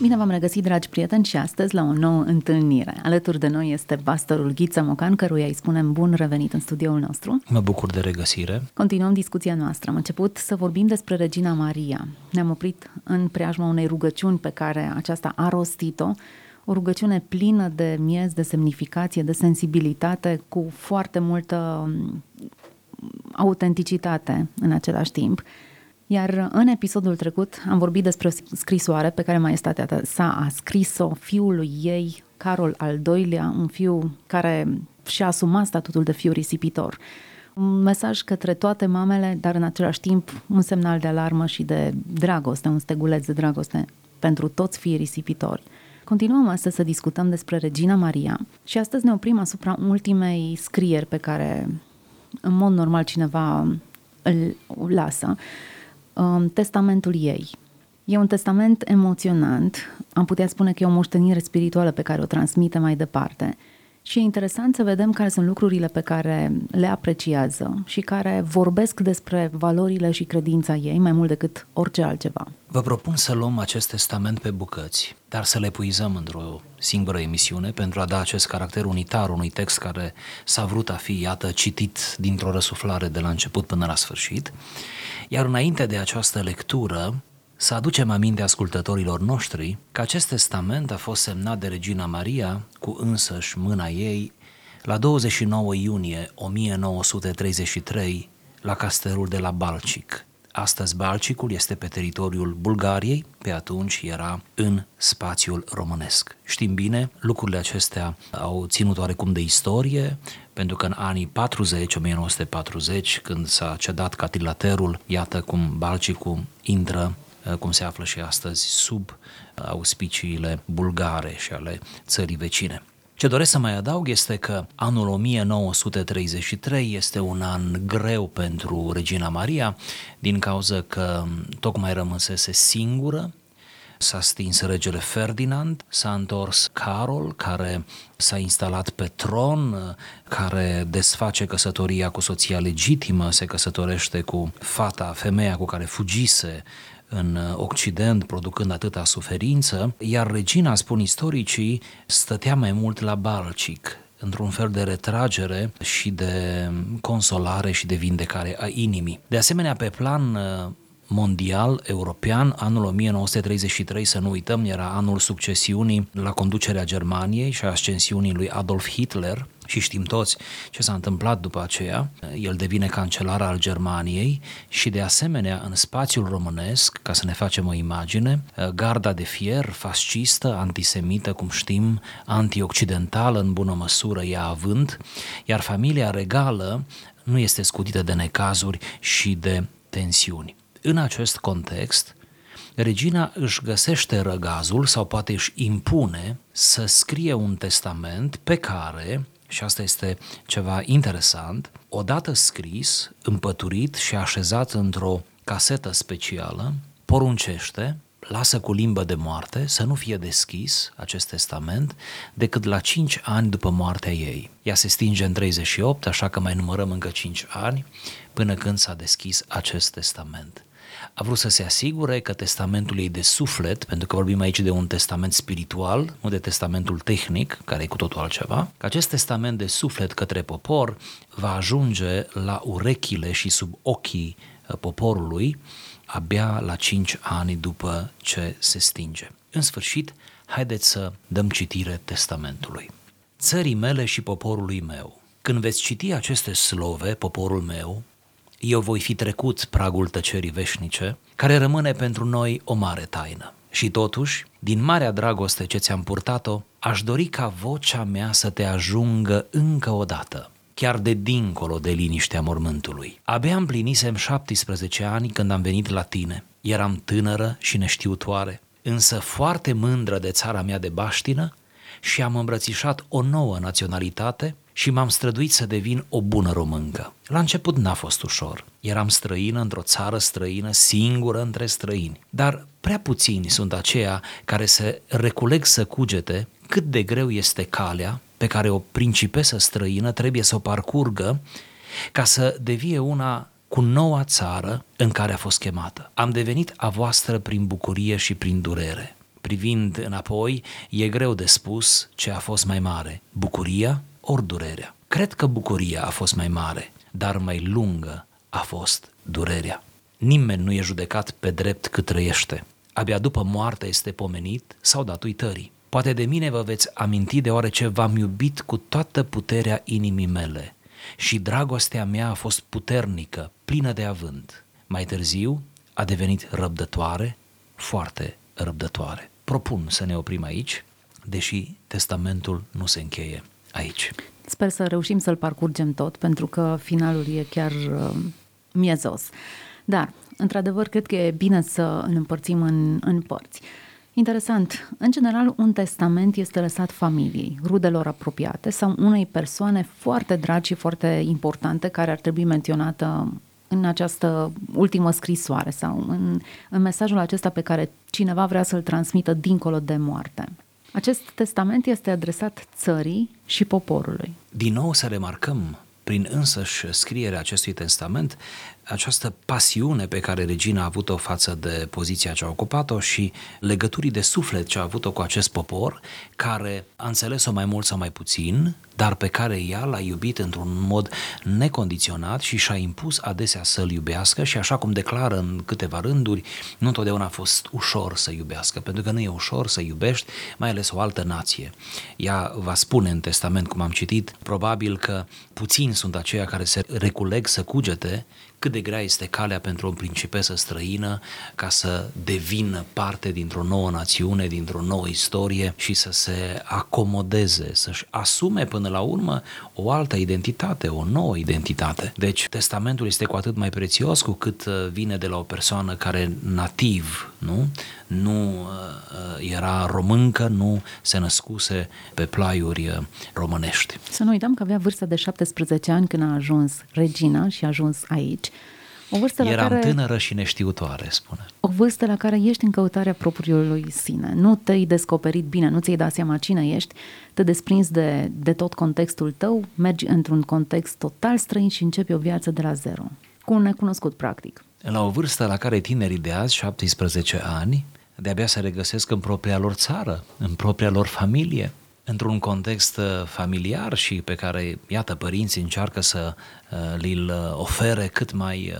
Bine v-am regăsit, dragi prieteni, și astăzi la o nouă întâlnire. Alături de noi este pastorul Ghiță Mocan, căruia îi spunem bun revenit în studioul nostru. Mă bucur de regăsire. Continuăm discuția noastră. Am început să vorbim despre Regina Maria. Ne-am oprit în preajma unei rugăciuni pe care aceasta a rostit-o, o rugăciune plină de miez, de semnificație, de sensibilitate, cu foarte multă mm, autenticitate în același timp. Iar în episodul trecut am vorbit despre o scrisoare pe care maestatea sa a scris-o fiului ei, Carol al doilea, un fiu care și-a asumat statutul de fiu risipitor. Un mesaj către toate mamele, dar în același timp un semnal de alarmă și de dragoste, un steguleț de dragoste pentru toți fiii risipitori. Continuăm astăzi să discutăm despre Regina Maria și astăzi ne oprim asupra ultimei scrieri pe care în mod normal cineva îl lasă um, testamentul ei. E un testament emoționant, am putea spune că e o moștenire spirituală pe care o transmite mai departe. Și e interesant să vedem care sunt lucrurile pe care le apreciază și care vorbesc despre valorile și credința ei mai mult decât orice altceva. Vă propun să luăm acest testament pe bucăți, dar să le puizăm într-o singură emisiune pentru a da acest caracter unitar unui text care s-a vrut a fi, iată, citit dintr-o răsuflare de la început până la sfârșit iar înainte de această lectură, să aducem aminte ascultătorilor noștri că acest testament a fost semnat de Regina Maria cu însăși mâna ei la 29 iunie 1933 la castelul de la Balcic. Astăzi Balcicul este pe teritoriul Bulgariei, pe atunci era în spațiul românesc. Știm bine, lucrurile acestea au ținut oarecum de istorie, pentru că în anii 40, 1940, când s-a cedat catilaterul, iată cum Balcicul intră uh, cum se află și astăzi, sub auspiciile bulgare și ale țării vecine. Ce doresc să mai adaug este că anul 1933 este un an greu pentru Regina Maria din cauza că tocmai rămăsese singură s-a stins regele Ferdinand, s-a întors Carol, care s-a instalat pe tron, care desface căsătoria cu soția legitimă, se căsătorește cu fata, femeia cu care fugise în Occident, producând atâta suferință, iar regina, spun istoricii, stătea mai mult la Balcic, într-un fel de retragere și de consolare și de vindecare a inimii. De asemenea, pe plan mondial european, anul 1933, să nu uităm, era anul succesiunii la conducerea Germaniei și a ascensiunii lui Adolf Hitler, și știm toți ce s-a întâmplat după aceea. El devine cancelar al Germaniei și de asemenea în spațiul românesc, ca să ne facem o imagine, garda de fier fascistă, antisemită, cum știm, antioccidentală în bună măsură ea având, iar familia regală nu este scutită de necazuri și de tensiuni. În acest context, regina își găsește răgazul sau poate își impune să scrie un testament pe care, și asta este ceva interesant, odată scris, împăturit și așezat într-o casetă specială, poruncește lasă cu limbă de moarte să nu fie deschis acest testament decât la 5 ani după moartea ei. Ea se stinge în 38, așa că mai numărăm încă 5 ani până când s-a deschis acest testament a vrut să se asigure că testamentul ei de suflet, pentru că vorbim aici de un testament spiritual, nu de testamentul tehnic, care e cu totul altceva, că acest testament de suflet către popor va ajunge la urechile și sub ochii uh, poporului abia la 5 ani după ce se stinge. În sfârșit, haideți să dăm citire testamentului. Țării mele și poporului meu, când veți citi aceste slove, poporul meu, eu voi fi trecut pragul tăcerii veșnice, care rămâne pentru noi o mare taină. Și totuși, din marea dragoste ce ți-am purtat-o, aș dori ca vocea mea să te ajungă încă o dată, chiar de dincolo de liniștea mormântului. Abia împlinisem 17 ani când am venit la tine. Eram tânără și neștiutoare, însă foarte mândră de țara mea de baștină și am îmbrățișat o nouă naționalitate și m-am străduit să devin o bună româncă. La început n-a fost ușor. Eram străină într-o țară străină, singură între străini. Dar prea puțini sunt aceia care se reculeg să cugete cât de greu este calea pe care o principesă străină trebuie să o parcurgă ca să devie una cu noua țară în care a fost chemată. Am devenit a voastră prin bucurie și prin durere. Privind înapoi, e greu de spus ce a fost mai mare, bucuria ori durerea. Cred că bucuria a fost mai mare, dar mai lungă a fost durerea. Nimeni nu e judecat pe drept cât trăiește. Abia după moarte este pomenit sau dat uitării. Poate de mine vă veți aminti deoarece v-am iubit cu toată puterea inimii mele și dragostea mea a fost puternică, plină de avânt. Mai târziu a devenit răbdătoare, foarte răbdătoare. Propun să ne oprim aici, deși testamentul nu se încheie aici. Sper să reușim să-l parcurgem tot, pentru că finalul e chiar uh, miezos. Dar, într-adevăr, cred că e bine să îl împărțim în, în părți. Interesant. În general, un testament este lăsat familiei, rudelor apropiate sau unei persoane foarte dragi și foarte importante care ar trebui menționată în această ultimă scrisoare sau în, în mesajul acesta pe care cineva vrea să-l transmită dincolo de moarte. Acest testament este adresat țării și poporului. Din nou să remarcăm prin însăși scrierea acestui testament această pasiune pe care regina a avut-o față de poziția ce a ocupat-o și legăturii de suflet ce a avut-o cu acest popor, care a înțeles-o mai mult sau mai puțin, dar pe care ea l-a iubit într-un mod necondiționat și și-a impus adesea să-l iubească și așa cum declară în câteva rânduri, nu întotdeauna a fost ușor să iubească, pentru că nu e ușor să iubești, mai ales o altă nație. Ea va spune în testament, cum am citit, probabil că puțini sunt aceia care se reculeg să cugete cât de grea este calea pentru o principesă străină ca să devină parte dintr-o nouă națiune, dintr-o nouă istorie și să se acomodeze, să-și asume până la urmă o altă identitate, o nouă identitate. Deci testamentul este cu atât mai prețios cu cât uh, vine de la o persoană care nativ, nu? Nu uh, era româncă, nu se născuse pe plaiuri uh, românești. Să nu uităm că avea vârsta de 17 ani când a ajuns regina și a ajuns aici o vârstă Eram la care, tânără și neștiutoare, spune. O vârstă la care ești în căutarea propriului sine. Nu te-ai descoperit bine, nu ți-ai dat seama cine ești, te desprinzi de, de tot contextul tău, mergi într-un context total străin și începi o viață de la zero. Cu un necunoscut, practic. La o vârstă la care tinerii de azi, 17 ani, de-abia se regăsesc în propria lor țară, în propria lor familie, într-un context uh, familiar și pe care, iată, părinții încearcă să uh, li-l uh, ofere cât mai,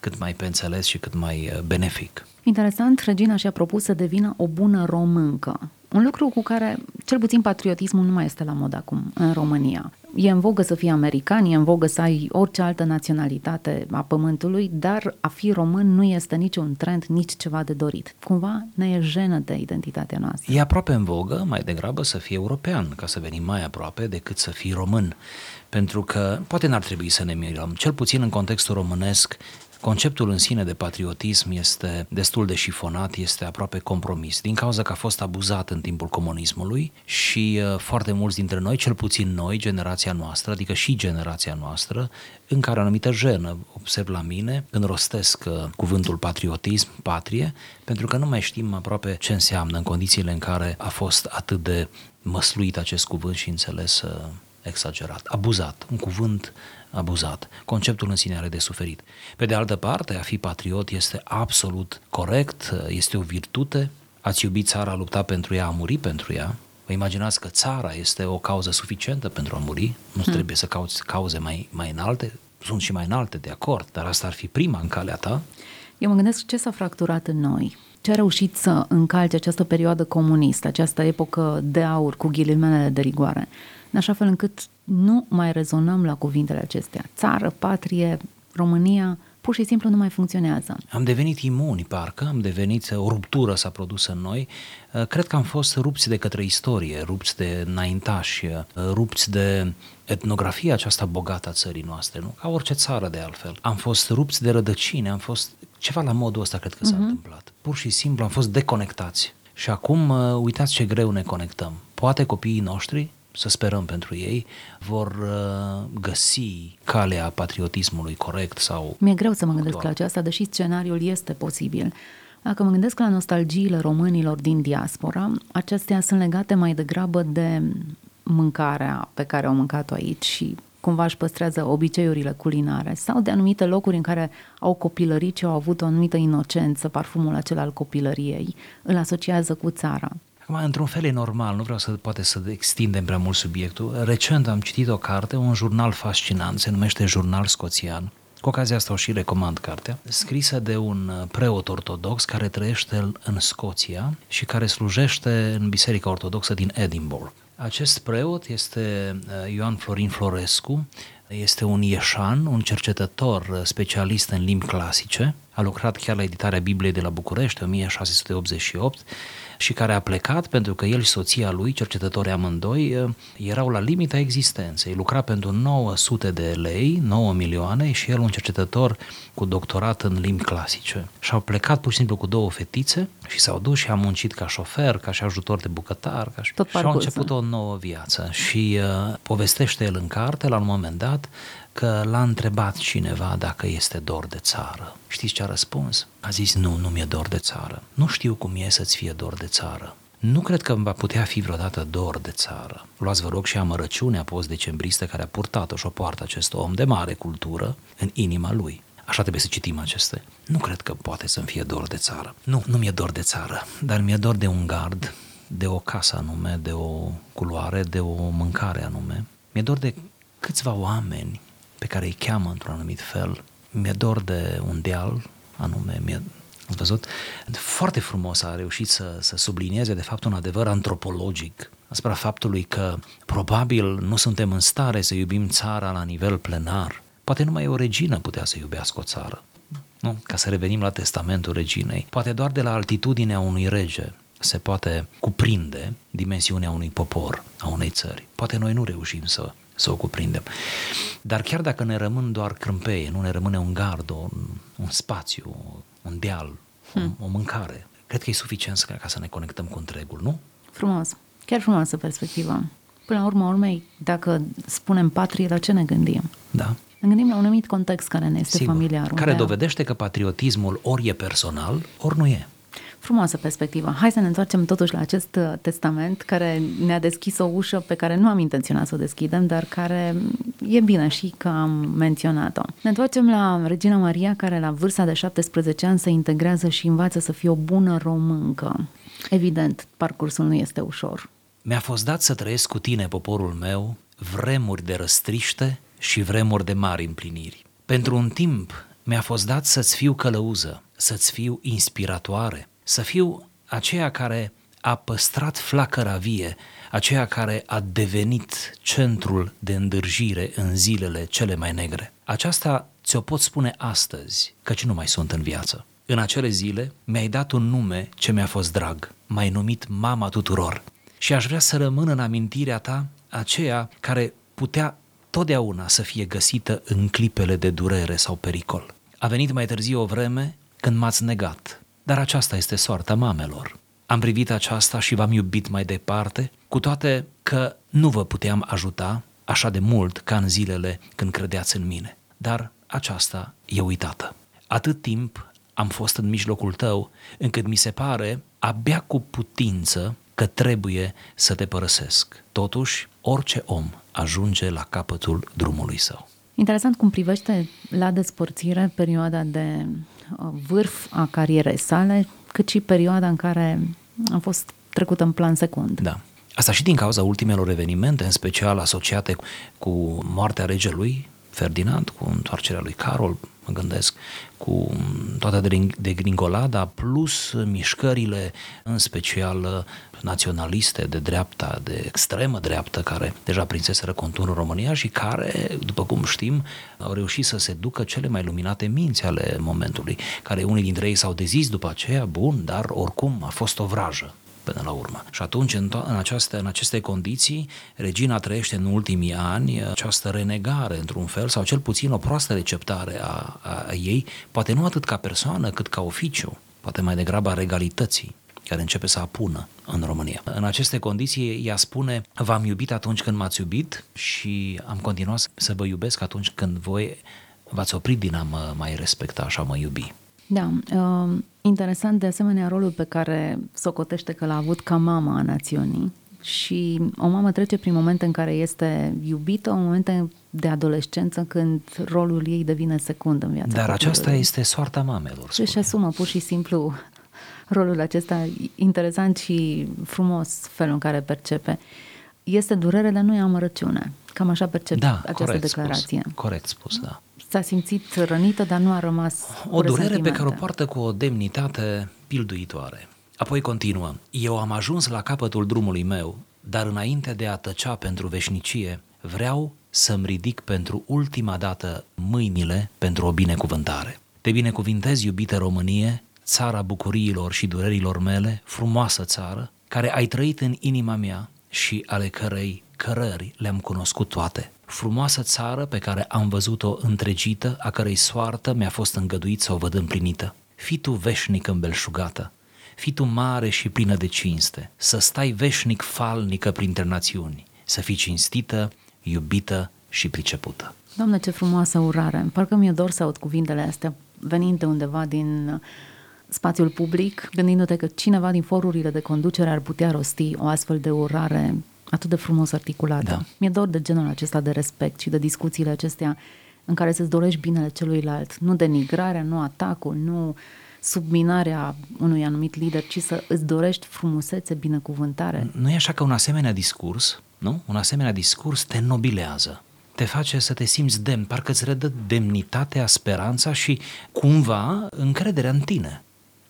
cât mai pe înțeles și cât mai benefic. Interesant, Regina și-a propus să devină o bună româncă. Un lucru cu care, cel puțin, patriotismul nu mai este la mod acum în România. E în vogă să fii american, e în vogă să ai orice altă naționalitate a pământului, dar a fi român nu este niciun trend, nici ceva de dorit. Cumva ne e jenă de identitatea noastră. E aproape în vogă, mai degrabă, să fii european, ca să venim mai aproape decât să fii român. Pentru că poate n-ar trebui să ne mirăm, cel puțin în contextul românesc, Conceptul în sine de patriotism este destul de șifonat, este aproape compromis, din cauza că a fost abuzat în timpul comunismului și uh, foarte mulți dintre noi, cel puțin noi, generația noastră, adică și generația noastră, în care o anumită jenă, observ la mine, când rostesc uh, cuvântul patriotism, patrie, pentru că nu mai știm aproape ce înseamnă în condițiile în care a fost atât de măsluit acest cuvânt și înțeles uh, exagerat, abuzat, un cuvânt abuzat. Conceptul în sine are de suferit. Pe de altă parte, a fi patriot este absolut corect, este o virtute. Ați iubit țara, a luptat pentru ea, a murit pentru ea. Vă imaginați că țara este o cauză suficientă pentru a muri, nu hmm. trebuie să cauți cauze mai, mai înalte, sunt și mai înalte, de acord, dar asta ar fi prima în calea ta. Eu mă gândesc ce s-a fracturat în noi, ce a reușit să încalce această perioadă comunistă, această epocă de aur cu ghilimele de rigoare în așa fel încât nu mai rezonăm la cuvintele acestea. Țară, patrie, România, pur și simplu nu mai funcționează. Am devenit imuni, parcă, am devenit, o ruptură s-a produs în noi. Uh, cred că am fost rupți de către istorie, rupți de înaintași, uh, rupți de etnografia aceasta bogată a țării noastre, nu? Ca orice țară de altfel. Am fost rupți de rădăcini, am fost ceva la modul ăsta cred că s-a uh-huh. întâmplat. Pur și simplu am fost deconectați. Și acum uh, uitați ce greu ne conectăm. Poate copiii noștri să sperăm pentru ei, vor uh, găsi calea patriotismului corect sau... Mi-e greu să mă gândesc actual. la aceasta, deși scenariul este posibil. Dacă mă gândesc la nostalgiile românilor din diaspora, acestea sunt legate mai degrabă de mâncarea pe care au mâncat-o aici și cumva își păstrează obiceiurile culinare sau de anumite locuri în care au copilărit și au avut o anumită inocență, parfumul acela al copilăriei, îl asociază cu țara. Acum, într-un fel e normal, nu vreau să poate să extindem prea mult subiectul. Recent am citit o carte, un jurnal fascinant, se numește Jurnal Scoțian. Cu ocazia asta o și recomand cartea, scrisă de un preot ortodox care trăiește în Scoția și care slujește în Biserica Ortodoxă din Edinburgh. Acest preot este uh, Ioan Florin Florescu, este un ieșan, un cercetător uh, specialist în limbi clasice, a lucrat chiar la editarea Bibliei de la București, 1688, și care a plecat pentru că el și soția lui, cercetători amândoi, eh, erau la limita existenței. Lucra pentru 900 de lei, 9 milioane și el un cercetător cu doctorat în limbi clasice. Și au plecat pur și simplu cu două fetițe și s-au dus și au muncit ca șofer, ca și ajutor de bucătar ca și, Tot și au început o nouă viață. Și uh, povestește el în carte, la un moment dat, că l-a întrebat cineva dacă este dor de țară. Știți ce a răspuns? A zis, nu, nu mi-e dor de țară. Nu știu cum e să-ți fie dor de țară. Nu cred că va putea fi vreodată dor de țară. Luați, vă rog, și amărăciunea post-decembristă care a purtat-o și o poartă acest om de mare cultură în inima lui. Așa trebuie să citim aceste. Nu cred că poate să-mi fie dor de țară. Nu, nu mi-e dor de țară, dar mi-e dor de un gard, de o casă anume, de o culoare, de o mâncare anume. Mi-e dor de câțiva oameni pe care îi cheamă într-un anumit fel. Mi-e dor de un deal, anume, mi-e, am văzut, foarte frumos a reușit să, să sublinieze de fapt un adevăr antropologic asupra faptului că probabil nu suntem în stare să iubim țara la nivel plenar. Poate numai o regină putea să iubească o țară. Nu? Ca să revenim la testamentul reginei. Poate doar de la altitudinea unui rege se poate cuprinde dimensiunea unui popor, a unei țări. Poate noi nu reușim să să o cuprindem. Dar chiar dacă ne rămân doar crâmpeie, nu ne rămâne un gard, un, un spațiu, un deal, hmm. o, o mâncare, cred că e suficient ca să ne conectăm cu întregul, nu? Frumos, chiar frumoasă perspectivă. Până la urmă, urmei, dacă spunem patrie, la ce ne gândim? Da. Ne gândim la un anumit context care ne este Sigur, familiar. Care dovedește că patriotismul ori e personal, ori nu e. Frumoasă perspectivă. Hai să ne întoarcem totuși la acest uh, testament care ne-a deschis o ușă pe care nu am intenționat să o deschidem, dar care e bine și că am menționat-o. Ne întoarcem la Regina Maria, care la vârsta de 17 ani se integrează și învață să fie o bună româncă. Evident, parcursul nu este ușor. Mi-a fost dat să trăiesc cu tine, poporul meu, vremuri de răstriște și vremuri de mari împliniri. Pentru un timp mi-a fost dat să-ți fiu călăuză, să-ți fiu inspiratoare, să fiu aceea care a păstrat flacăra vie, aceea care a devenit centrul de îndârjire în zilele cele mai negre. Aceasta ți-o pot spune astăzi, căci nu mai sunt în viață. În acele zile mi-ai dat un nume ce mi-a fost drag, m-ai numit mama tuturor și aș vrea să rămân în amintirea ta aceea care putea totdeauna să fie găsită în clipele de durere sau pericol. A venit mai târziu o vreme când m-ați negat, dar aceasta este soarta mamelor. Am privit aceasta și v-am iubit mai departe, cu toate că nu vă puteam ajuta așa de mult ca în zilele când credeați în mine. Dar aceasta e uitată. Atât timp am fost în mijlocul tău, încât mi se pare abia cu putință că trebuie să te părăsesc. Totuși, orice om ajunge la capătul drumului său. Interesant cum privește la despărțire perioada de uh, vârf a carierei sale, cât și perioada în care a fost trecută în plan secund. Da. Asta și din cauza ultimelor evenimente, în special asociate cu moartea regelui Ferdinand, cu întoarcerea lui Carol, mă gândesc, cu toată degringolada, plus mișcările, în special naționaliste de dreapta, de extremă dreaptă, care deja prinseseră conturul România și care, după cum știm, au reușit să se ducă cele mai luminate minți ale momentului, care unii dintre ei s-au dezis după aceea, bun, dar oricum a fost o vrajă până la urmă. Și atunci, în, to- în, această, în aceste condiții, regina trăiește în ultimii ani această renegare, într-un fel, sau cel puțin o proastă receptare a, a, a ei, poate nu atât ca persoană, cât ca oficiu, poate mai degrabă a regalității care începe să apună în România. În aceste condiții, ea spune, v-am iubit atunci când m-ați iubit și am continuat să vă iubesc atunci când voi v-ați oprit din a mă mai respecta și a mă iubi. Da, uh, interesant de asemenea rolul pe care socotește că l-a avut ca mama a națiunii, și o mamă trece prin momente în care este iubită, momente de adolescență când rolul ei devine secund în viața Dar copilului. aceasta este soarta mamelor. Și își asumă pur și simplu rolul acesta interesant și frumos felul în care percepe. Este durere, dar nu e amărăciune. Cam așa percep da, această corect declarație. Spus, corect spus, da. S-a simțit rănită, dar nu a rămas O durere pe care o poartă cu o demnitate pilduitoare. Apoi continuă. Eu am ajuns la capătul drumului meu, dar înainte de a tăcea pentru veșnicie, vreau să-mi ridic pentru ultima dată mâinile pentru o binecuvântare. Te binecuvintez, iubite Românie, țara bucuriilor și durerilor mele, frumoasă țară, care ai trăit în inima mea și ale cărei cărări le-am cunoscut toate. Frumoasă țară pe care am văzut-o întregită, a cărei soartă mi-a fost îngăduit să o văd împlinită. Fii tu veșnic îmbelșugată, fii tu mare și plină de cinste, să stai veșnic falnică printre națiuni, să fii cinstită, iubită și pricepută. Doamne, ce frumoasă urare! Parcă mi-e dor să aud cuvintele astea venind de undeva din spațiul public, gândindu-te că cineva din forurile de conducere ar putea rosti o astfel de urare atât de frumos articulată. Da. Mi-e dor de genul acesta de respect și de discuțiile acestea în care să-ți dorești binele celuilalt, nu denigrarea, nu atacul, nu subminarea unui anumit lider, ci să îți dorești frumusețe, binecuvântare. Nu e așa că un asemenea discurs, nu? Un asemenea discurs te nobilează te face să te simți demn, parcă îți redă demnitatea, speranța și cumva încrederea în tine.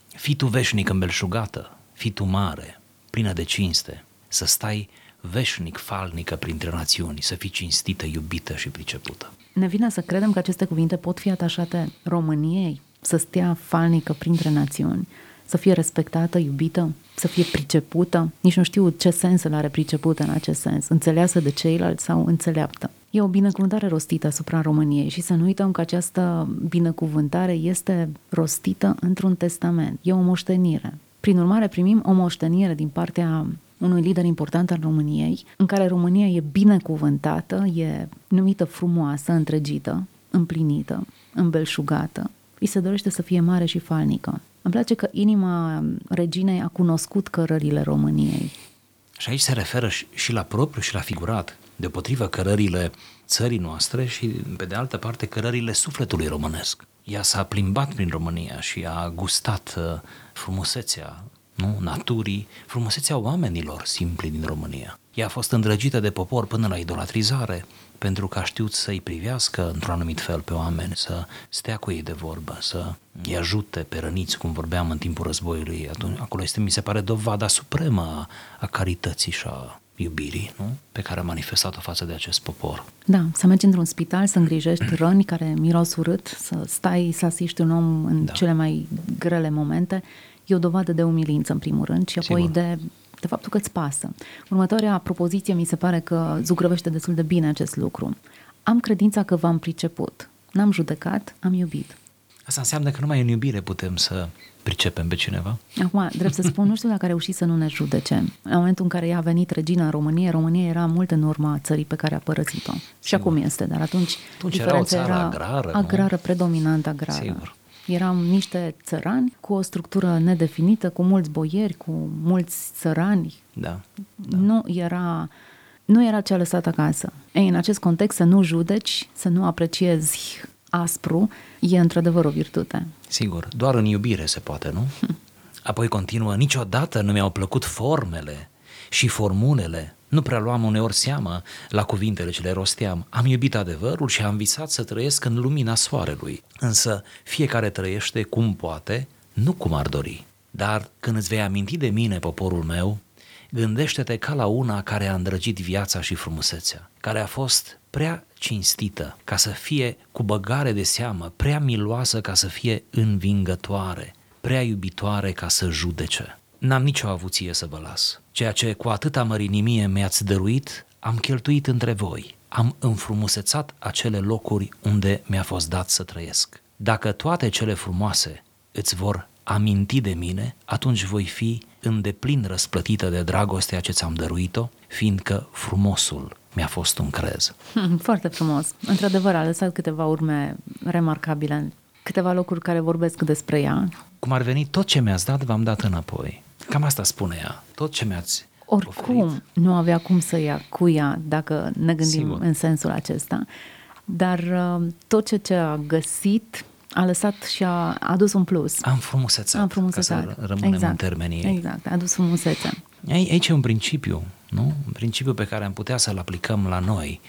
Fii tu veșnic îmbelșugată, fii tu mare, plină de cinste, să stai veșnic falnică printre națiuni, să fii cinstită, iubită și pricepută. Ne vine să credem că aceste cuvinte pot fi atașate României, să stea falnică printre națiuni, să fie respectată, iubită, să fie pricepută. Nici nu știu ce sens îl are pricepută în acest sens, înțeleasă de ceilalți sau înțeleaptă. E o binecuvântare rostită asupra României și să nu uităm că această binecuvântare este rostită într-un testament. E o moștenire. Prin urmare, primim o moștenire din partea unui lider important al României, în care România e binecuvântată, e numită frumoasă, întregită, împlinită, îmbelșugată. Îi se dorește să fie mare și falnică. Îmi place că inima reginei a cunoscut cărările României. Și aici se referă și la propriu și la figurat, deopotrivă cărările țării noastre și, pe de altă parte, cărările sufletului românesc. Ea s-a plimbat prin România și a gustat uh, frumusețea nu? naturii, frumusețea oamenilor simpli din România. Ea a fost îndrăgită de popor până la idolatrizare, pentru că a știut să-i privească într-un anumit fel pe oameni, să stea cu ei de vorbă, să îi ajute pe răniți, cum vorbeam în timpul războiului. Atunci, acolo este, mi se pare, dovada supremă a, a carității și a iubirii nu? pe care a manifestat-o față de acest popor. Da, să mergi într-un spital, să îngrijești răni care miros urât, să stai, să asiști un om în da. cele mai grele momente, e o dovadă de umilință, în primul rând, și apoi Sigur. de de faptul că îți pasă. Următoarea propoziție mi se pare că zugrăvește destul de bine acest lucru. Am credința că v-am priceput. N-am judecat, am iubit. Asta înseamnă că numai în iubire putem să pricepem pe cineva? Acum, drept să spun, nu știu dacă a reușit să nu ne judece. În momentul în care ea a venit regina în România, România era mult în urma țării pe care a părăsit-o. Sigur. Și acum este, dar atunci, atunci diferența era, o țară era agrară, agrară nu? predominant agrară. Sigur. Eram niște țărani cu o structură nedefinită, cu mulți boieri, cu mulți țărani. Da. da. Nu era nu era ce a lăsat acasă. Ei, în acest context, să nu judeci, să nu apreciezi aspru, e într-adevăr o virtute. Sigur, doar în iubire se poate, nu? Hm. Apoi continuă, niciodată nu mi-au plăcut formele și formulele nu prea luam uneori seamă la cuvintele ce le rosteam. Am iubit adevărul și am visat să trăiesc în lumina soarelui. Însă fiecare trăiește cum poate, nu cum ar dori. Dar când îți vei aminti de mine, poporul meu, gândește-te ca la una care a îndrăgit viața și frumusețea, care a fost prea cinstită ca să fie cu băgare de seamă, prea miloasă ca să fie învingătoare, prea iubitoare ca să judece. N-am nicio avuție să vă las. Ceea ce cu atâta mărinimie mi-ați dăruit, am cheltuit între voi. Am înfrumusețat acele locuri unde mi-a fost dat să trăiesc. Dacă toate cele frumoase îți vor aminti de mine, atunci voi fi în deplin răsplătită de dragostea ce ți-am dăruit-o, fiindcă frumosul mi-a fost un crez. Foarte frumos. Într-adevăr, a lăsat câteva urme remarcabile, câteva locuri care vorbesc despre ea. Cum ar veni, tot ce mi-ați dat, v-am dat înapoi. Cam asta spune ea. Tot ce mi-ați Oricum, oferit. nu avea cum să ia cu ea, dacă ne gândim Sigur. în sensul acesta. Dar uh, tot ce, ce a găsit a lăsat și a adus un plus. Am frumusețat, Am frumusețat. ca să rămânem exact. în termenii ei. Exact, a adus frumusețe. Aici e un principiu, nu? Un principiu pe care am putea să-l aplicăm la noi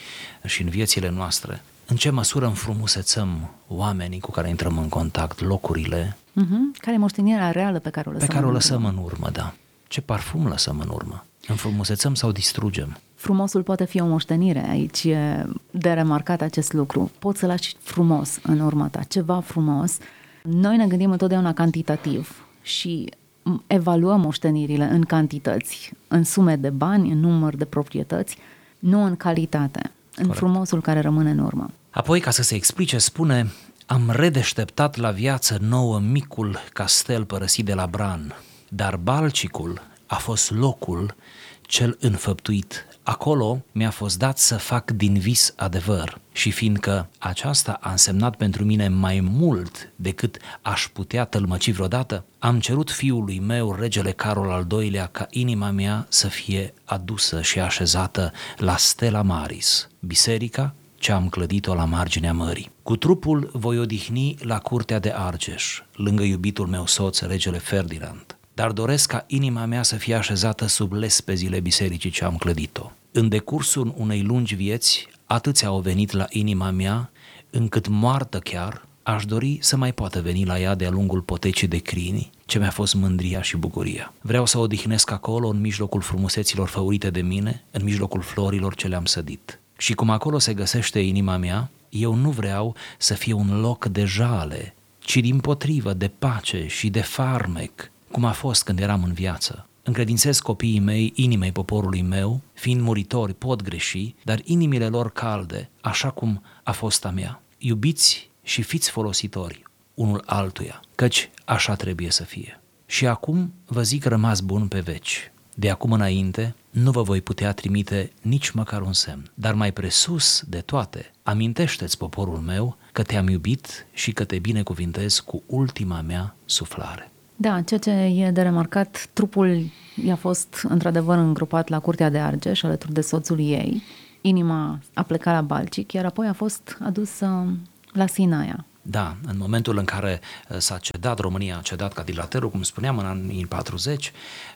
și în viețile noastre. În ce măsură înfrumusețăm oamenii cu care intrăm în contact, locurile Uh-huh. Care e moștenirea reală pe care o lăsăm? pe care o în lăsăm urmă? în urmă, da. Ce parfum lăsăm în urmă? Înfrumusețăm sau distrugem? Frumosul poate fi o moștenire, aici e de remarcat acest lucru. Poți să lași frumos în urma ta, ceva frumos. Noi ne gândim întotdeauna cantitativ și m- evaluăm moștenirile în cantități, în sume de bani, în număr de proprietăți, nu în calitate, în Corect. frumosul care rămâne în urmă. Apoi, ca să se explice, spune Am redeșteptat la viață nouă micul castel părăsit de la Bran, dar Balcicul a fost locul cel înfăptuit. Acolo mi-a fost dat să fac din vis adevăr și fiindcă aceasta a însemnat pentru mine mai mult decât aș putea tălmăci vreodată, am cerut fiului meu, regele Carol al II-lea, ca inima mea să fie adusă și așezată la Stella Maris, biserica ce am clădit-o la marginea mării. Cu trupul voi odihni la curtea de Argeș, lângă iubitul meu soț, regele Ferdinand, dar doresc ca inima mea să fie așezată sub lespezile bisericii ce am clădit-o. În decursul unei lungi vieți, atâția au venit la inima mea, încât moartă chiar, aș dori să mai poată veni la ea de-a lungul potecii de crini, ce mi-a fost mândria și bucuria. Vreau să odihnesc acolo, în mijlocul frumuseților făurite de mine, în mijlocul florilor ce le-am sădit. Și cum acolo se găsește inima mea, eu nu vreau să fie un loc de jale, ci din potrivă de pace și de farmec, cum a fost când eram în viață. Încredințez copiii mei inimei poporului meu, fiind muritori pot greși, dar inimile lor calde, așa cum a fost a mea. Iubiți și fiți folositori unul altuia, căci așa trebuie să fie. Și acum vă zic rămas bun pe veci. De acum înainte nu vă voi putea trimite nici măcar un semn, dar mai presus de toate, amintește-ți poporul meu că te-am iubit și că te binecuvintez cu ultima mea suflare. Da, ceea ce e de remarcat, trupul i-a fost într-adevăr îngropat la curtea de Argeș alături de soțul ei. Inima a plecat la Balcic, iar apoi a fost adusă la Sinaia. Da, în momentul în care uh, s-a cedat, România a cedat ca dilaterul, cum spuneam, în anii 40,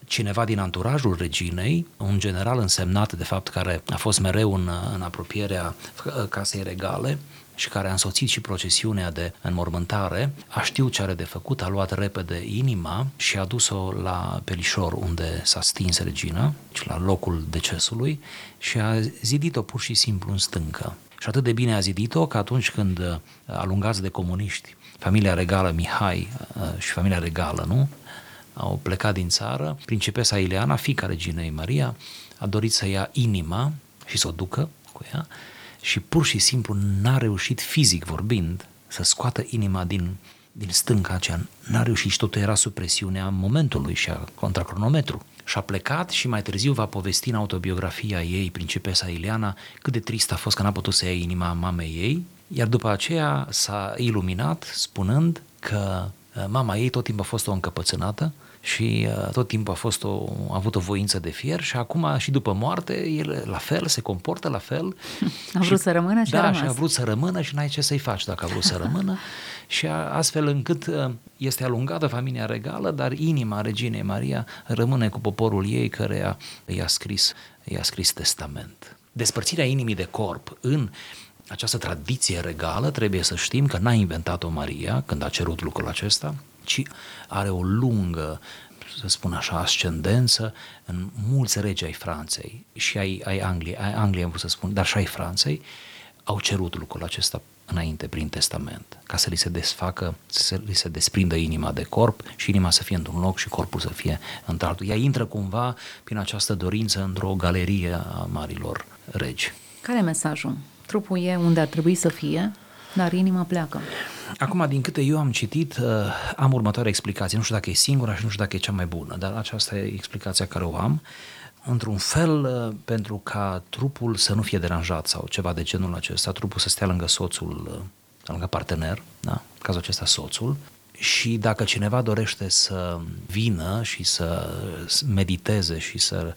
cineva din anturajul reginei, un general însemnat, de fapt, care a fost mereu în, în apropierea uh, casei regale, și care a însoțit și procesiunea de înmormântare, a știut ce are de făcut, a luat repede inima și a dus-o la Pelișor, unde s-a stins regina, și la locul decesului, și a zidit-o pur și simplu în stâncă. Și atât de bine a zidit-o că atunci când uh, alungați de comuniști, familia regală Mihai uh, și familia regală, nu? Au plecat din țară, principesa Ileana, fica reginei Maria, a dorit să ia inima și să o ducă cu ea și pur și simplu n-a reușit fizic vorbind să scoată inima din, din stânca aceea. N-a reușit și totul era sub presiunea momentului și a contracronometru. Și a plecat și mai târziu va povesti în autobiografia ei, principesa Ileana, cât de trist a fost că n-a putut să ia inima mamei ei, iar după aceea s-a iluminat spunând că uh, mama ei tot timpul a fost o încăpățânată și uh, tot timpul a, fost o, a avut o voință de fier și acum și după moarte el la fel, se comportă la fel. A vrut să rămână și da, a rămas. și a vrut să rămână și n-ai ce să-i faci dacă a vrut să rămână și a, astfel încât uh, este alungată familia regală, dar inima reginei Maria rămâne cu poporul ei care i-a scris, i-a scris testament. Despărțirea inimii de corp în această tradiție regală trebuie să știm că n-a inventat-o Maria când a cerut lucrul acesta, ci are o lungă, să spun așa, ascendență în mulți regi ai Franței și ai, ai Angliei, ai Angliei am vrut să spun, dar și ai Franței, au cerut lucrul acesta înainte prin testament, ca să li se desfacă, să li se desprindă inima de corp și inima să fie într-un loc și corpul să fie într-altul. Ea intră cumva prin această dorință într-o galerie a marilor regi. Care e mesajul? Trupul e unde ar trebui să fie, dar inima pleacă. Acum, din câte eu am citit, uh, am următoarea explicație. Nu știu dacă e singura și nu știu dacă e cea mai bună, dar aceasta e explicația care o am. Într-un fel, uh, pentru ca trupul să nu fie deranjat sau ceva de genul acesta, trupul să stea lângă soțul, uh, lângă partener, da? în cazul acesta soțul, și dacă cineva dorește să vină și să mediteze și să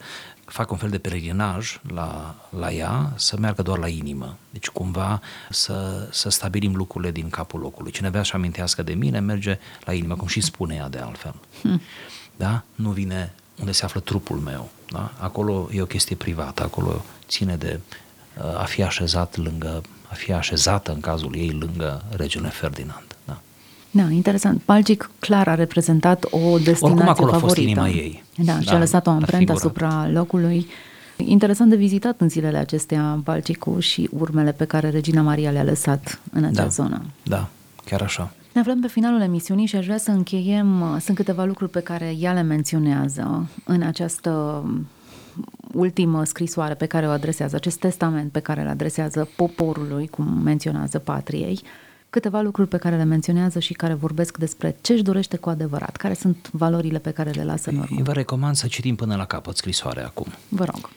facă un fel de peregrinaj la, la ea, să meargă doar la inimă. Deci cumva să, să stabilim lucrurile din capul locului. Cine vrea să amintească de mine, merge la inimă, cum și spune ea de altfel. Hmm. Da? Nu vine unde se află trupul meu. Da? Acolo e o chestie privată, acolo ține de uh, a fi așezat lângă, a fi așezată în cazul ei lângă regele Ferdinand. Da? Da, interesant. Balgic clar a reprezentat o destinație Oricum acolo favorită. a fost inima ei. Da, da și a lăsat o amprentă asupra locului. Interesant de vizitat în zilele acestea Balcicul și urmele pe care Regina Maria le-a lăsat în acea da, zonă. Da, chiar așa. Ne aflăm pe finalul emisiunii și aș vrea să încheiem. Sunt câteva lucruri pe care ea le menționează în această ultimă scrisoare pe care o adresează, acest testament pe care îl adresează poporului, cum menționează patriei câteva lucruri pe care le menționează și care vorbesc despre ce își dorește cu adevărat, care sunt valorile pe care le lasă în urmă. Vă recomand să citim până la capăt scrisoarea acum. Vă rog.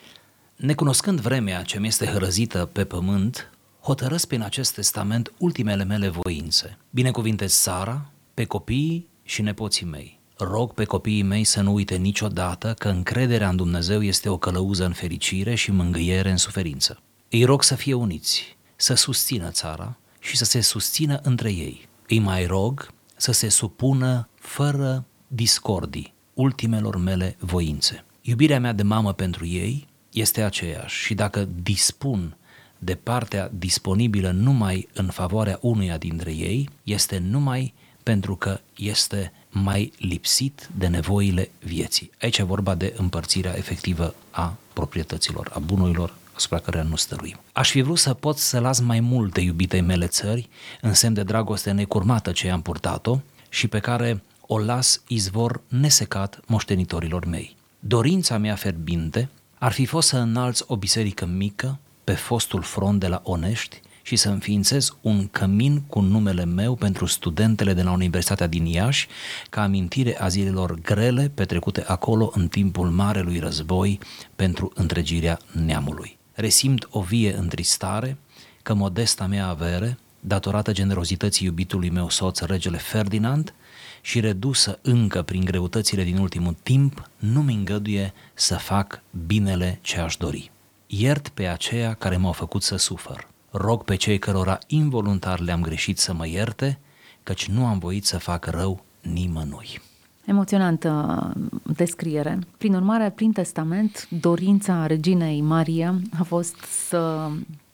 Necunoscând vremea ce mi este hărăzită pe pământ, hotărăsc prin acest testament ultimele mele voințe. Binecuvintez Sara, pe copiii și nepoții mei. Rog pe copiii mei să nu uite niciodată că încrederea în Dumnezeu este o călăuză în fericire și mângâiere în suferință. Îi rog să fie uniți, să susțină țara, și să se susțină între ei. Îi mai rog să se supună fără discordii ultimelor mele voințe. Iubirea mea de mamă pentru ei este aceeași și dacă dispun de partea disponibilă numai în favoarea unuia dintre ei, este numai pentru că este mai lipsit de nevoile vieții. Aici e vorba de împărțirea efectivă a proprietăților, a bunurilor asupra căreia nu stăruim. Aș fi vrut să pot să las mai multe iubitei mele țări, în semn de dragoste necurmată ce am purtat-o și pe care o las izvor nesecat moștenitorilor mei. Dorința mea ferbinte ar fi fost să înalți o biserică mică pe fostul front de la Onești și să înființez un cămin cu numele meu pentru studentele de la Universitatea din Iași, ca amintire a zilelor grele petrecute acolo în timpul Marelui Război pentru întregirea neamului resimt o vie întristare că modesta mea avere, datorată generozității iubitului meu soț, regele Ferdinand, și redusă încă prin greutățile din ultimul timp, nu mi îngăduie să fac binele ce aș dori. Iert pe aceia care m-au făcut să sufăr. Rog pe cei cărora involuntar le-am greșit să mă ierte, căci nu am voit să fac rău nimănui. Emoționantă descriere. Prin urmare, prin testament, dorința reginei Maria a fost să,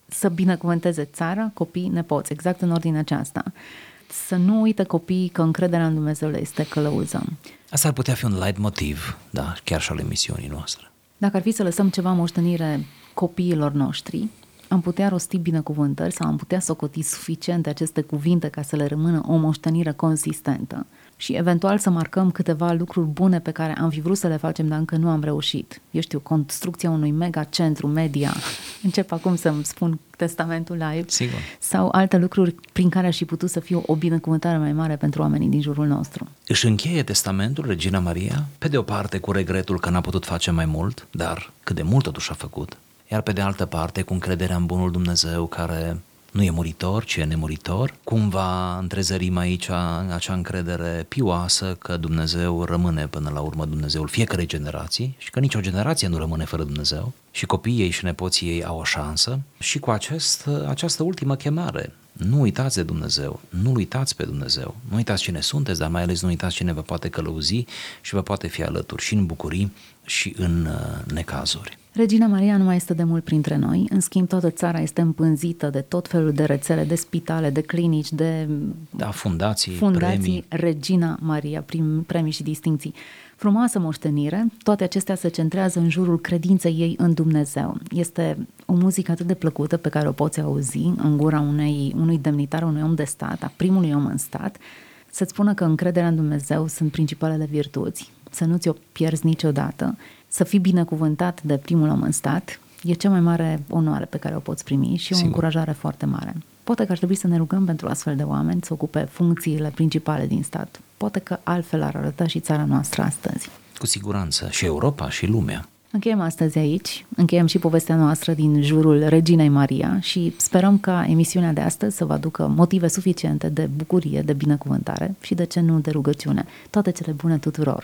să binecuvânteze țara, copii, nepoți, exact în ordine aceasta. Să nu uite copiii că încrederea în Dumnezeu le este călăuză. Asta ar putea fi un light motiv, da, chiar și al emisiunii noastre. Dacă ar fi să lăsăm ceva moștenire copiilor noștri, am putea rosti binecuvântări sau am putea socoti suficiente aceste cuvinte ca să le rămână o moștenire consistentă și eventual să marcăm câteva lucruri bune pe care am fi vrut să le facem, dar încă nu am reușit. Eu știu, construcția unui mega centru media, încep acum să-mi spun testamentul live, Sigur. sau alte lucruri prin care aș fi putut să fiu o binecuvântare mai mare pentru oamenii din jurul nostru. Își încheie testamentul Regina Maria, pe de o parte cu regretul că n-a putut face mai mult, dar cât de mult totuși a făcut, iar pe de altă parte cu încrederea în bunul Dumnezeu care nu e muritor, ci e nemuritor. Cumva întrezărim aici acea încredere pioasă că Dumnezeu rămâne până la urmă Dumnezeul fiecarei generații și că nicio generație nu rămâne fără Dumnezeu și copiii ei și nepoții ei au o șansă și cu acest, această ultimă chemare. Nu uitați de Dumnezeu, nu uitați pe Dumnezeu, nu uitați cine sunteți, dar mai ales nu uitați cine vă poate călăuzi și vă poate fi alături și în bucurii și în uh, necazuri. Regina Maria nu mai este de mult printre noi, în schimb toată țara este împânzită de tot felul de rețele, de spitale, de clinici, de da, fundații, fundații premii. Regina Maria, prim, premii și distinții. Frumoasă moștenire, toate acestea se centrează în jurul credinței ei în Dumnezeu. Este o muzică atât de plăcută pe care o poți auzi în gura unei, unui demnitar, unui om de stat, a primului om în stat, să-ți spună că încrederea în Dumnezeu sunt principalele virtuți, să nu ți-o pierzi niciodată să fii binecuvântat de primul om în stat e cea mai mare onoare pe care o poți primi și Sigur. o încurajare foarte mare. Poate că ar trebui să ne rugăm pentru astfel de oameni să ocupe funcțiile principale din stat. Poate că altfel ar arăta și țara noastră astăzi. Cu siguranță. Și Europa și lumea. Încheiem astăzi aici, încheiem și povestea noastră din jurul Reginei Maria și sperăm ca emisiunea de astăzi să vă aducă motive suficiente de bucurie, de binecuvântare și de ce nu de rugăciune. Toate cele bune tuturor!